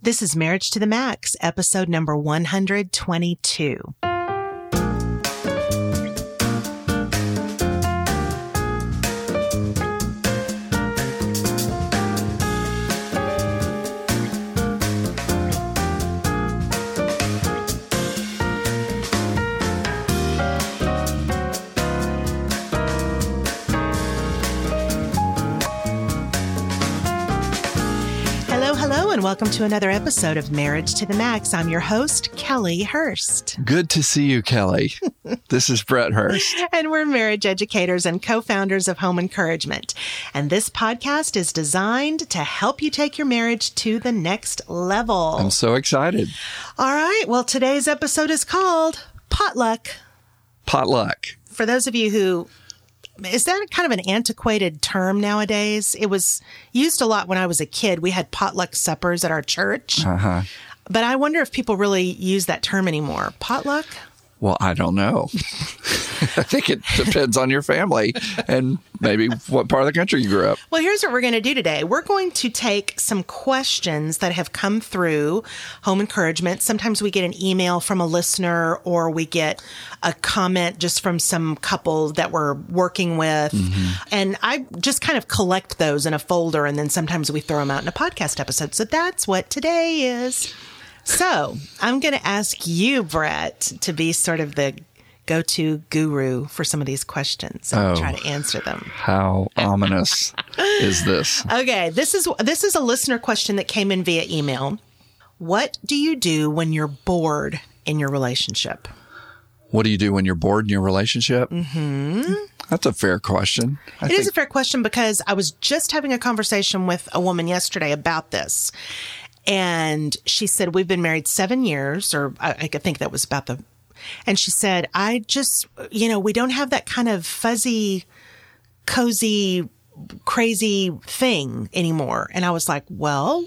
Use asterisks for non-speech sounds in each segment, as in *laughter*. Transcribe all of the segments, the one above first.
This is Marriage to the Max, episode number 122. Welcome to another episode of Marriage to the Max. I'm your host, Kellie Hurst. Good to see you, Kellie. *laughs* this is Brett Hurst. And we're marriage educators and co founders of Home Encouragement. And this podcast is designed to help you take your marriage to the next level. I'm so excited. All right. Well, today's episode is called Potluck. Potluck. For those of you who is that kind of an antiquated term nowadays? It was used a lot when I was a kid. We had potluck suppers at our church. Uh huh. But I wonder if people really use that term anymore. Potluck? Well, I don't know. *laughs* I think it depends on your family and maybe what part of the country you grew up. Well, here's what we're going to do today. We're going to take some questions that have come through home encouragement. Sometimes we get an email from a listener or we get a comment just from some couple that we're working with. Mm-hmm. And I just kind of collect those in a folder and then sometimes we throw them out in a podcast episode. So that's what today is. So I'm going to ask you, Brett, to be sort of the go to guru for some of these questions and Oh. try to answer them. How ominous is this? *laughs* Okay, this is this is a listener question that came in via email. What do you do when you're bored in your relationship? What do you do when you're bored in your relationship? Mm-hmm. That's a fair question. I It is a fair question because I was just having a conversation with a woman yesterday about this. And she said, We've been married seven years, or I, I think that was about the. And she said, I just, you know, we don't have that kind of fuzzy, cozy, crazy thing anymore. And I was like, Well,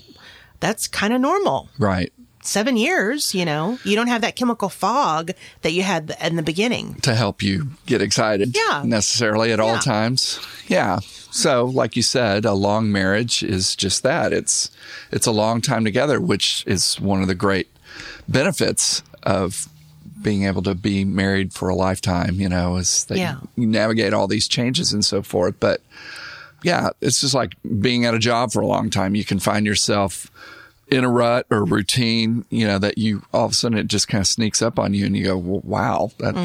that's kind of normal. right. Seven years, you know, you don't have that chemical fog that you had in the beginning. To help you get excited Yeah. necessarily at Yeah. all times. Yeah. So, like you said, a long marriage is just that. It's it's a long time together, which is one of the great benefits of being able to be married for a lifetime, you know, is that Yeah. you navigate all these changes and so forth. But yeah, it's just like being at a job for a long time. You can find yourself in a rut or routine, you know, that you all of a sudden it just kind of sneaks up on you and you go, well, wow, that,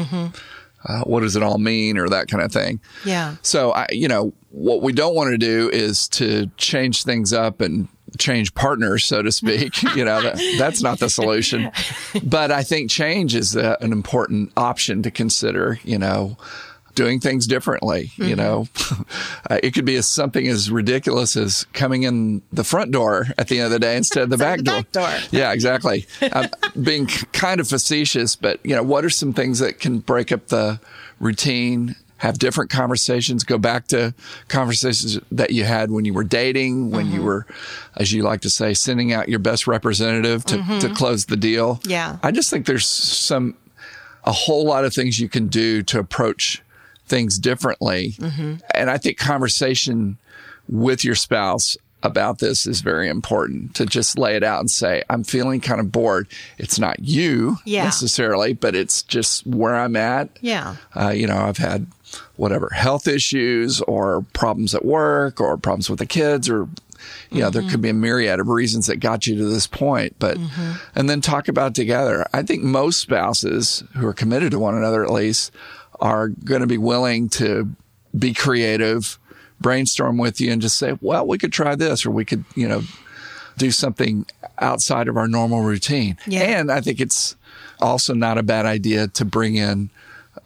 uh, what does it all mean or that kind of thing. Yeah. So I, you know, what we don't want to do is to change things up and change partners, so to speak. *laughs* you know, that, that's not the solution. *laughs* But I think change is a, an important option to consider. You know, doing things differently. You know, *laughs* uh, it could be as something as ridiculous as coming in the front door at the end of the day instead of the *laughs* back the door. back door. Yeah, exactly. I'm *laughs* being kind of facetious, but you know, what are some things that can break up the routine? Have different conversations. Go back to conversations that you had when you were dating, when Mm-hmm. you were, as you like to say, sending out your best representative to, to close the deal. Mm-hmm. Yeah. I just think there's some, a whole lot of things you can do to approach things differently. Mm-hmm. And I think conversation with your spouse about this is very important to just lay it out and say, I'm feeling kind of bored. It's not you Yeah. necessarily, but it's just where I'm at. Yeah. Uh, you know, I've had whatever health issues or problems at work or problems with the kids or you know, there could be a myriad of reasons that got you to this point, but, and then talk about together. I think most spouses who are committed to one another, at least, are going to be willing to be creative, brainstorm with you and just say, well, we could try this or we could, you know, do something outside of our normal routine. Yeah. And I think it's also not a bad idea to bring in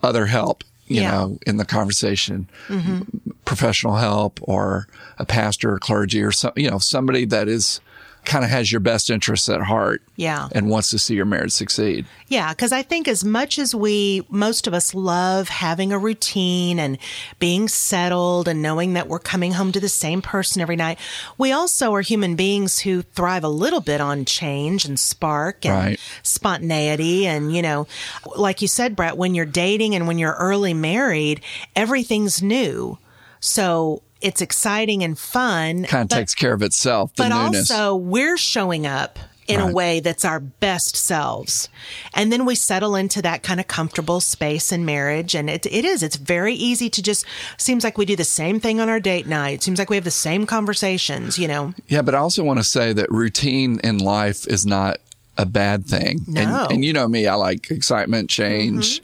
other help, you Yeah. know, in the conversation, mm-hmm. professional help or a pastor or clergy or some, you know, somebody that is kind of has your best interests at heart Yeah. and wants to see your marriage succeed. Yeah, because I think as much as we, most of us love having a routine and being settled and knowing that we're coming home to the same person every night, we also are human beings who thrive a little bit on change and spark and Right. spontaneity. And, you know, like you said, Brett, when you're dating and when you're early married, everything's new. So it's exciting and fun. Kind of but- takes care of itself, the but newness. also we're showing up in Right. a way that's our best selves. And then we settle into that kind of comfortable space in marriage. And it, it is, it's very easy to just, seems like we do the same thing on our date night. It seems like we have the same conversations, you know? Yeah, but I also want to say that routine in life is not a bad thing. No. Mm-hmm. And, and you know me, I like excitement, change,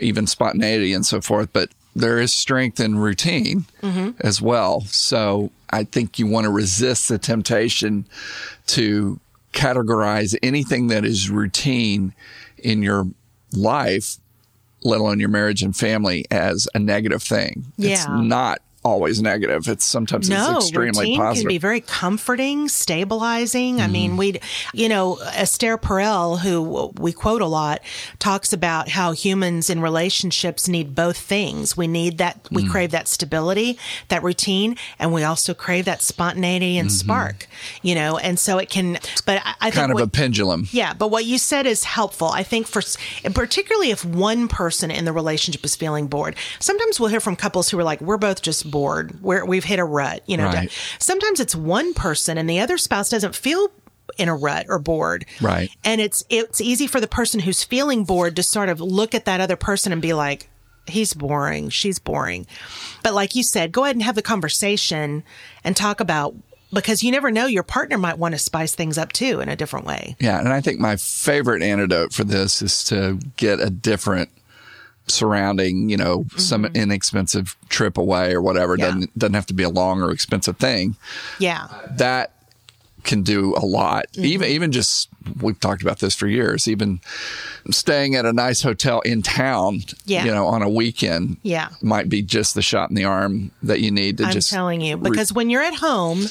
even spontaneity and so forth, but there is strength in routine Mm-hmm. as well. So I think you want to resist the temptation to categorize anything that is routine in your life, let alone your marriage and family, as a negative thing. It's not always negative. It's sometimes No, it's extremely routine positive. can be very comforting, stabilizing. I Mm-hmm. mean, we, you know, Esther Perel, who we quote a lot, talks about how humans in relationships need both things. We need that, we Mm. crave that stability, that routine, and we also crave that spontaneity and spark. You know, and so it can. But I, I think Mm-hmm. kind of what- a pendulum. yeah, but what you said is helpful. I think for, particularly if one person in the relationship is feeling bored. Sometimes we'll hear from couples who are like, "We're both just bored. We're, we've hit a rut." You know. Right. Sometimes it's one person and the other spouse doesn't feel in a rut or bored. Right. And it's it's easy for the person who's feeling bored to sort of look at that other person and be like. He's boring. She's boring. But like you said, go ahead and have the conversation and talk about because you never know your partner might want to spice things up too in a different way. Yeah, and I think my favorite antidote for this is to get a different surrounding, you know, some inexpensive trip away or whatever. Mm-hmm. Yeah. Doesn't doesn't have to be a long or expensive thing. Yeah. That can do a lot. Mm-hmm. Even even just we've talked about this for years. Even staying at a nice hotel in town, Yeah. you know, on a weekend, Yeah. might be just the shot in the arm that you need to I'm just telling you, re- because when you're at home,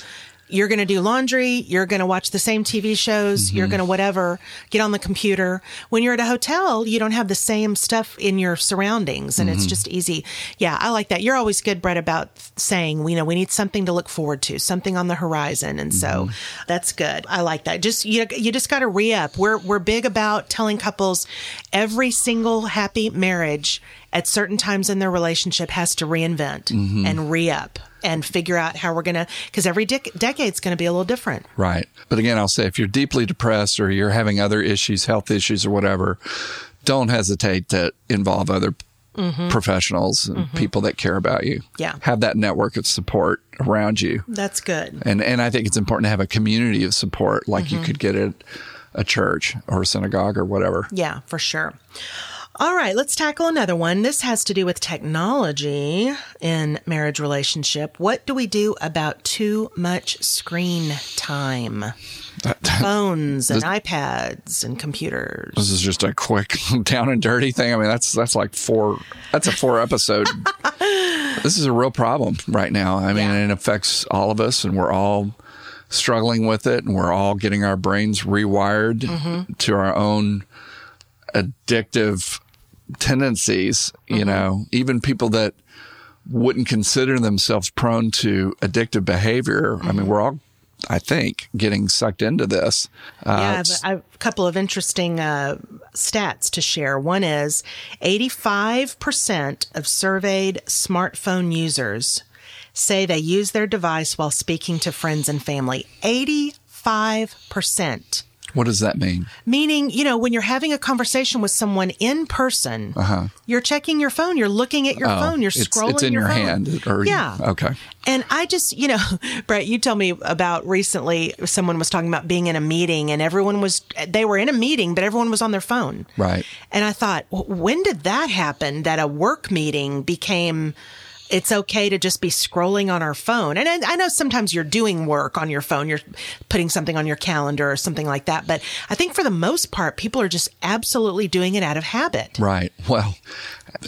you're going to do laundry, you're going to watch the same TV shows, you're Mm-hmm. going to whatever, get on the computer. When you're at a hotel, you don't have the same stuff in your surroundings and Mm-hmm. it's just easy. Yeah, I like that. You're always good, Brett, about saying, you know, we need something to look forward to, something on the horizon. And so Mm-hmm. that's good. I like that. Just, you, you just got to re up. We're, we're big about telling couples every single happy marriage at certain times in their relationship has to reinvent Mm-hmm. and re up and figure out how we're going to, because every dec- decade's going to be a little different. Right. But again, I'll say if you're deeply depressed or you're having other issues, health issues or whatever, don't hesitate to involve other professionals and people that care about you. Mm-hmm. Yeah. Have that network of support around you. That's good. And and I think it's important to have a community of support like Mm-hmm. you could get at a church or a synagogue or whatever. Yeah, for sure. All right, let's tackle another one. This has to do with technology in marriage relationship. What do we do about too much screen time? Phones and iPads and computers. This is just a quick *laughs* down and dirty thing. I mean, that's that's like four. That's a four episode. *laughs* this is a real problem right now. I mean, Yeah. it affects all of us, and we're all struggling with it, and we're all getting our brains rewired Mm-hmm. to our own addictive tendencies. Mm-hmm. You know, even people that wouldn't consider themselves prone to addictive behavior. I Mm-hmm. mean, we're all. I think getting sucked into this. Uh, Yeah, I I have a couple of interesting uh, stats to share. One is 85% of surveyed smartphone users say they use their device while speaking to friends and family. 85%. What does that mean? Meaning, you know, when you're having a conversation with someone in person, you're checking your phone, you're looking at your Uh-huh. Oh, phone, you're it's- scrolling it's in your, your phone. hand, or- yeah. okay. And I just, you know, *laughs* Brett, you told me about recently someone was talking about being in a meeting and everyone was, they were in a meeting, but everyone was on their phone. Right. And I thought, "W- when did that happen that a work meeting became, it's okay to just be scrolling on our phone? And I, I know sometimes you're doing work on your phone, you're putting something on your calendar or something like that. But I think for the most part, people are just absolutely doing it out of habit. Right. Well,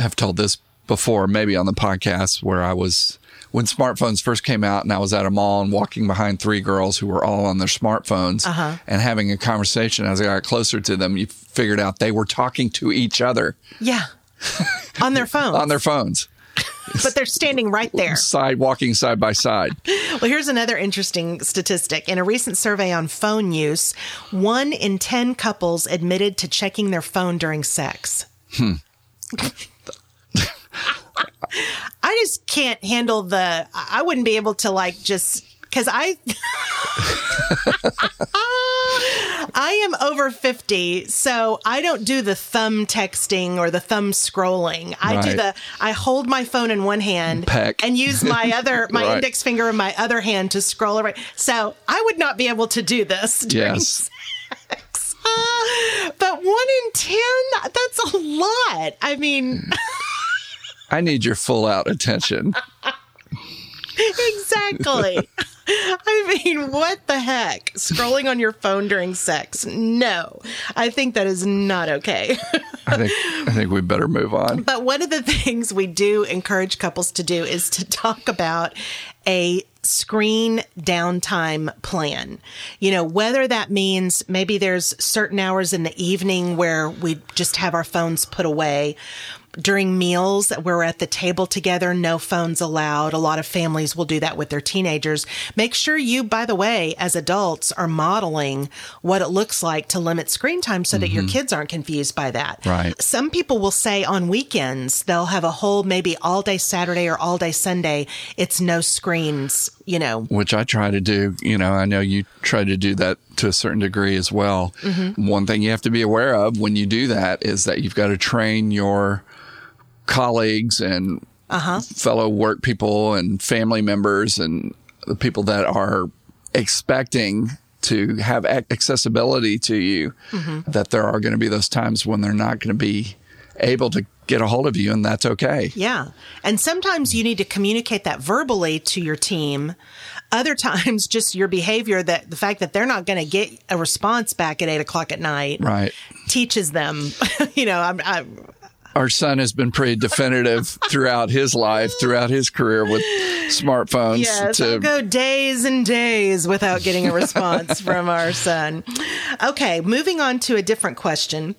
I've told this before, maybe on the podcast, where I was when smartphones first came out, and I was at a mall and walking behind three girls who were all on their smartphones Uh-huh. and having a conversation. As I got closer to them, you figured out they were talking to each other Yeah. *laughs* on their phones. on their phones, but they're standing right there. side walking side by side. Well, here's another interesting statistic. In a recent survey on phone use, one in 10 couples admitted to checking their phone during sex. Hmm. *laughs* I just can't handle the, I wouldn't be able to like just, because I, *laughs* I am over 50, so I don't do the thumb texting or the thumb scrolling. I do the I hold my phone in one hand Peck. and use my *laughs* other my Right. index finger in my other hand to scroll around. So, I would not be able to do this. during Yes. sex. *laughs* but 1 in 10, that's a lot. I mean, I need your full out attention. exactly. *laughs* I mean, what the heck? Scrolling on your phone during sex? No, I think that is not okay. *laughs* I think I think we better move on. but one of the things we do encourage couples to do is to talk about a screen downtime plan. You know, whether that means maybe there's certain hours in the evening where we just have our phones put away. During meals, we're at the table together, no phones allowed. A lot of families will do that with their teenagers. Make sure you, by the way, as adults, are modeling what it looks like to limit screen time so that your mm-hmm. kids aren't confused by that. Right. Some people will say on weekends, they'll have a whole maybe all day Saturday or all day Sunday. It's no screens, you know. which I try to do. You know, I know you try to do that to a certain degree as well. Mm-hmm. One thing you have to be aware of when you do that is that you've got to train your colleagues and uh-huh. fellow work people and family members and the people that are expecting to have ac- accessibility to you mm-hmm. that there are going to be those times when they're not going to be able to get a hold of you and that's okay. Yeah. And sometimes you need to communicate that verbally to your team. Other *laughs* times, just your behavior that the fact that they're not going to get a response back at eight o'clock at night Right. teaches them, *laughs* you know, I'm, I'm our son has been pretty definitive *laughs* throughout his life, throughout his career with smartphones. Yes, to I'll go days and days without getting a response *laughs* from our son. Okay, moving on to a different question.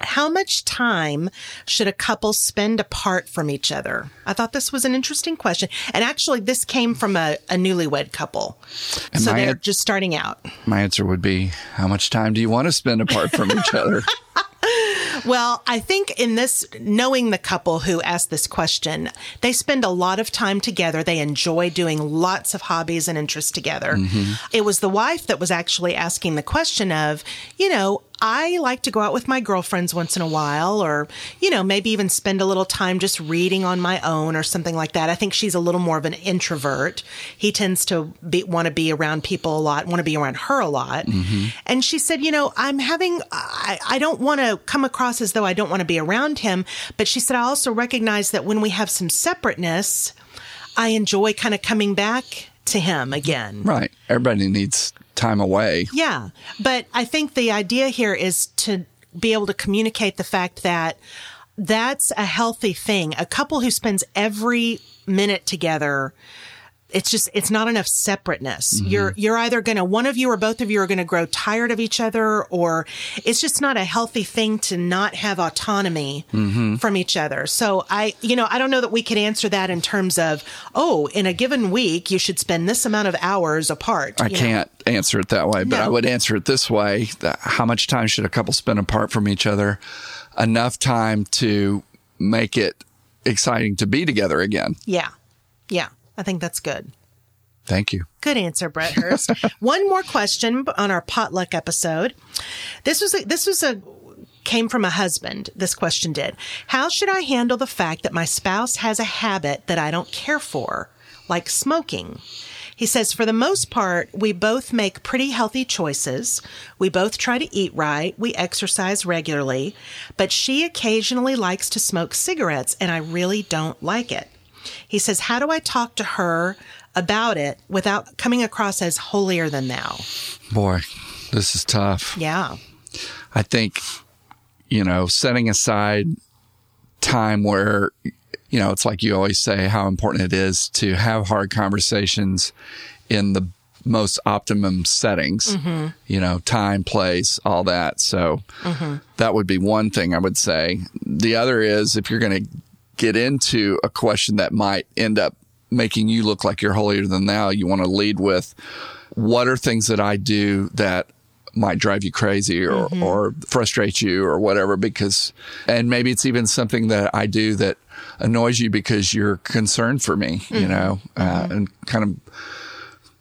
How much time should a couple spend apart from each other? I thought this was an interesting question. And actually, this came from a, a newlywed couple. so they're just starting out. my answer would be, how much time do you want to spend apart from each other? *laughs* Well, I think in this, knowing the couple who asked this question, they spend a lot of time together. They enjoy doing lots of hobbies and interests together. Mm-hmm. It was the wife that was actually asking the question of, you know, I like to go out with my girlfriends once in a while, or, you know, maybe even spend a little time just reading on my own or something like that. I think she's a little more of an introvert. He tends to be, want to be around people a lot, want to be around her a lot. Mm-hmm. And she said, you know, I'm having, I, I don't want to come across as though I don't want to be around him. But she said, I also recognize that when we have some separateness, I enjoy kind of coming back to him again. right. Everybody needs time away. Yeah. But I think the idea here is to be able to communicate the fact that that's a healthy thing. A couple who spends every minute together it's just it's not enough separateness. Mm-hmm. You're you're either going to one of you or both of you are going to grow tired of each other or it's just not a healthy thing to not have autonomy mm-hmm. from each other. So I you know, I don't know that we could answer that in terms of, oh, in a given week you should spend this amount of hours apart. I can't answer it that way, but No. I would answer it this way. How much time should a couple spend apart from each other? Enough time to make it exciting to be together again. Yeah. Yeah. I think that's good. Thank you. Good answer, Brett Hurst. *laughs* One more question on our potluck episode. This was a, this was a came from a husband. This question did. How should I handle the fact that my spouse has a habit that I don't care for, like smoking? He says, for the most part, we both make pretty healthy choices. We both try to eat right. We exercise regularly, but she occasionally likes to smoke cigarettes and I really don't like it. He says, How do I talk to her about it without coming across as holier than thou? Boy, this is tough. Yeah. I think, you know, setting aside time where, you know, it's like you always say how important it is to have hard conversations in the most optimum settings, mm-hmm. you know, time, place, all that. So mm-hmm. that would be one thing I would say. The other is if you're going to get into a question that might end up making you look like you're holier than thou, you want to lead with what are things that I do that might drive you crazy or, mm-hmm. or frustrate you or whatever because and maybe it's even something that I do that annoys you because you're concerned for me, you mm-hmm. know, uh, mm-hmm. and kind of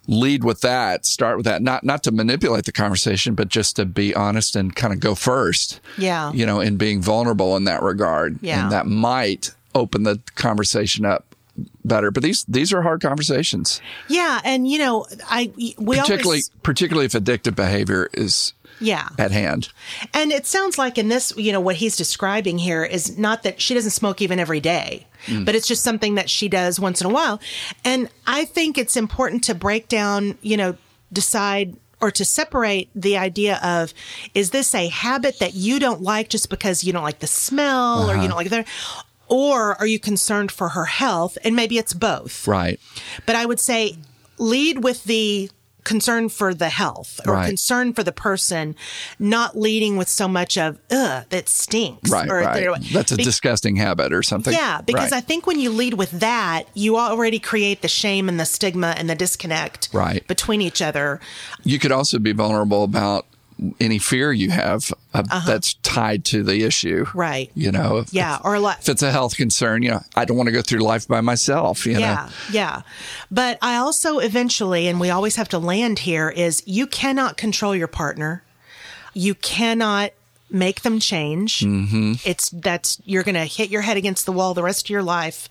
lead with that, start with that, not not to manipulate the conversation, but just to be honest and kind of go first. Yeah. You know, in being vulnerable in that regard. Yeah. And that might open the conversation up better. But these these are hard conversations. Yeah, and you know, I we particularly always particularly if addictive behavior is yeah. at hand. And it sounds like in this, you know, what he's describing here is not that she doesn't smoke even every day, mm. but it's just something that she does once in a while. And I think it's important to break down, you know, decide or to separate the idea of is this a habit that you don't like just because you don't like the smell or you uh-huh. don't like the or are you concerned for her health and maybe it's both Right. but I would say lead with the concern for the health or Right. concern for the person, not leading with so much of, ugh, that stinks. Right. or, right. That's a Be- disgusting habit or something. yeah, because I think when you lead with that, you already create the shame and the stigma and the disconnect Right. between each other. you could also be vulnerable about any fear you have uh, that's tied to the issue. Uh-huh. Right. You know, if, Yeah, or a lot. if it's a health concern, you know, I don't want to go through life by myself, you know. Yeah, yeah. But I also eventually, and we always have to land here, is you cannot control your partner. You cannot make them change. Mm-hmm. It's that's you're going to hit your head against the wall the rest of your life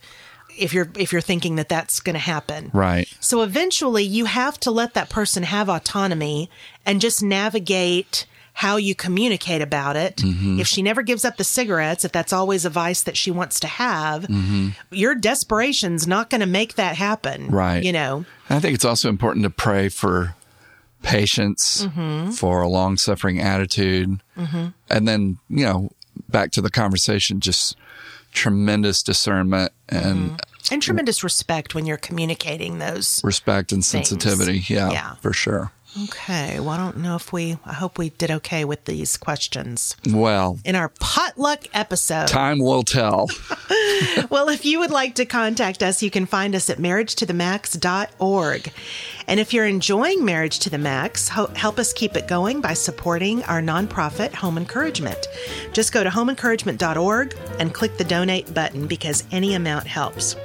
if you're if you're thinking that that's going to happen. Right. So eventually, you have to let that person have autonomy and just navigate how you communicate about it. Mm-hmm. If she never gives up the cigarettes, if that's always a vice that she wants to have, Mm-hmm. your desperation's not going to make that happen. Right. You know. I think it's also important to pray for patience, Mm-hmm. for a long suffering attitude. And then, you know, back to the conversation, just tremendous discernment and mm-hmm. And tremendous respect when you're communicating those. respect and sensitivity. Yeah, Yeah. for sure. Okay. Well, I don't know if we, I hope we did okay with these questions Well, in our potluck episode. time will tell. *laughs* *laughs* Well, if you would like to contact us, you can find us at marriagetothemax.org. And if you're enjoying Marriage to the Max, ho- help us keep it going by supporting our nonprofit, Home Encouragement. Just go to homeencouragement.org and click the donate button because any amount helps.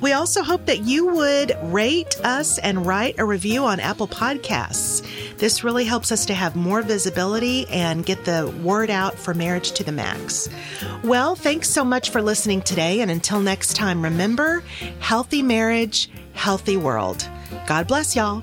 We also hope that you would rate us and write a review on Apple Podcasts. This really helps us to have more visibility and get the word out for Marriage to the Max. Well, thanks so much for listening today. And until next time, remember healthy marriage, healthy world. God bless y'all.